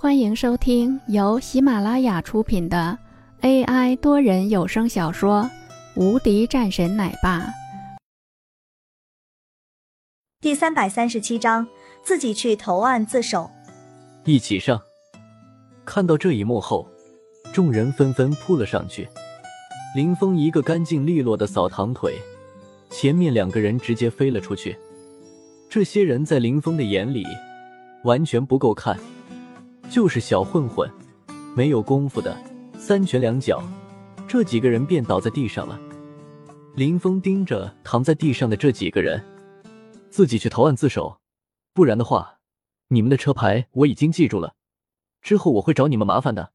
欢迎收听由喜马拉雅出品的 AI 多人有声小说《无敌战神奶爸》第三百三十七章：自己去投案自首。一起上！看到这一幕后，众人纷纷扑了上去。林峰一个干净利落的扫堂腿，前面两个人直接飞了出去。这些人在林峰的眼里完全不够看。就是小混混，没有功夫的，三拳两脚，这几个人便倒在地上了。林峰盯着躺在地上的这几个人，自己去投案自首，不然的话，你们的车牌我已经记住了，之后我会找你们麻烦的，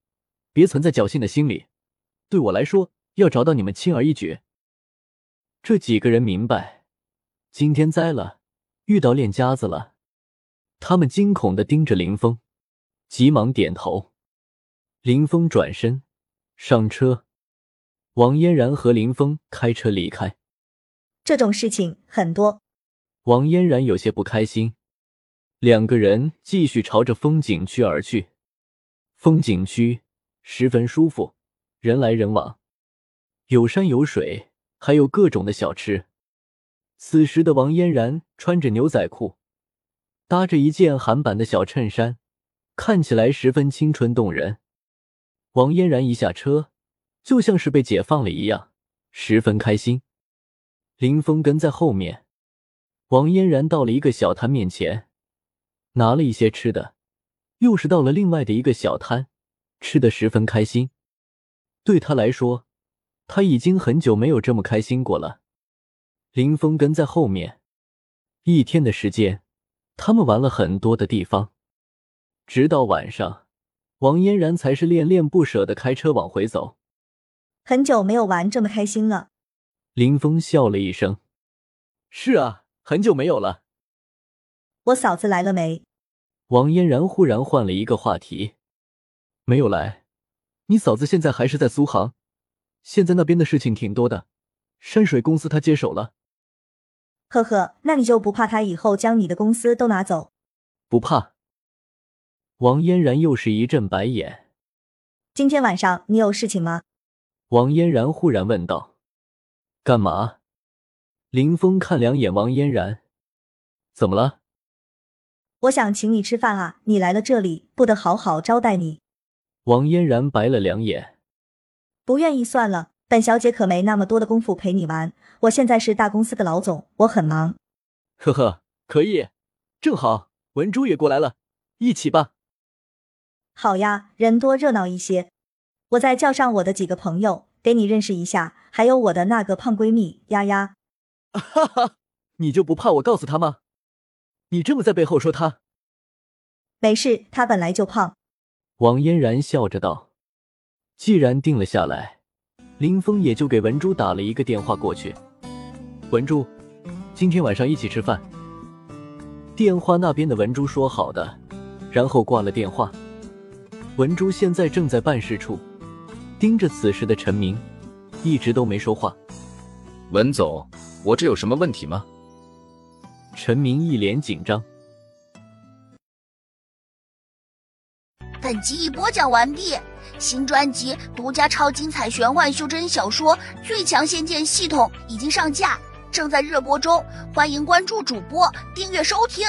别存在侥幸的心理。对我来说，要找到你们轻而易举。这几个人明白，今天栽了，遇到练家子了，他们惊恐的盯着林峰。急忙点头，林峰转身上车，王嫣然和林峰开车离开。这种事情很多，王嫣然有些不开心。两个人继续朝着风景区而去。风景区十分舒服，人来人往，有山有水，还有各种的小吃。此时的王嫣然穿着牛仔裤，搭着一件韩版的小衬衫。看起来十分清纯动人。王嫣然一下车，就像是被解放了一样，十分开心。林峰跟在后面。王嫣然到了一个小摊面前，拿了一些吃的，又是到了另外的一个小摊，吃的十分开心。对他来说，他已经很久没有这么开心过了。林峰跟在后面，一天的时间，他们玩了很多的地方。直到晚上，王嫣然才是恋恋不舍的开车往回走。很久没有玩这么开心了。林峰笑了一声：“是啊，很久没有了。”我嫂子来了没？王嫣然忽然换了一个话题：“没有来，你嫂子现在还是在苏杭，现在那边的事情挺多的，山水公司她接手了。”呵呵，那你就不怕他以后将你的公司都拿走？不怕。王嫣然又是一阵白眼。今天晚上你有事情吗？王嫣然忽然问道。干嘛？林峰看两眼王嫣然，怎么了？我想请你吃饭啊！你来了这里，不得好好招待你。王嫣然白了两眼。不愿意算了，本小姐可没那么多的功夫陪你玩。我现在是大公司的老总，我很忙。呵呵，可以，正好文珠也过来了，一起吧。好呀，人多热闹一些。我再叫上我的几个朋友，给你认识一下，还有我的那个胖闺蜜丫丫。哈哈，你就不怕我告诉他吗？你这么在背后说他？没事，他本来就胖。王嫣然笑着道。既然定了下来，林峰也就给文珠打了一个电话过去。文珠，今天晚上一起吃饭。电话那边的文珠说好的，然后挂了电话。文珠现在正在办事处，盯着此时的陈明，一直都没说话。文总，我这有什么问题吗？陈明一脸紧张。本集已播讲完毕，新专辑独家超精彩玄幻修真小说《最强仙剑系统》已经上架，正在热播中，欢迎关注主播，订阅收听。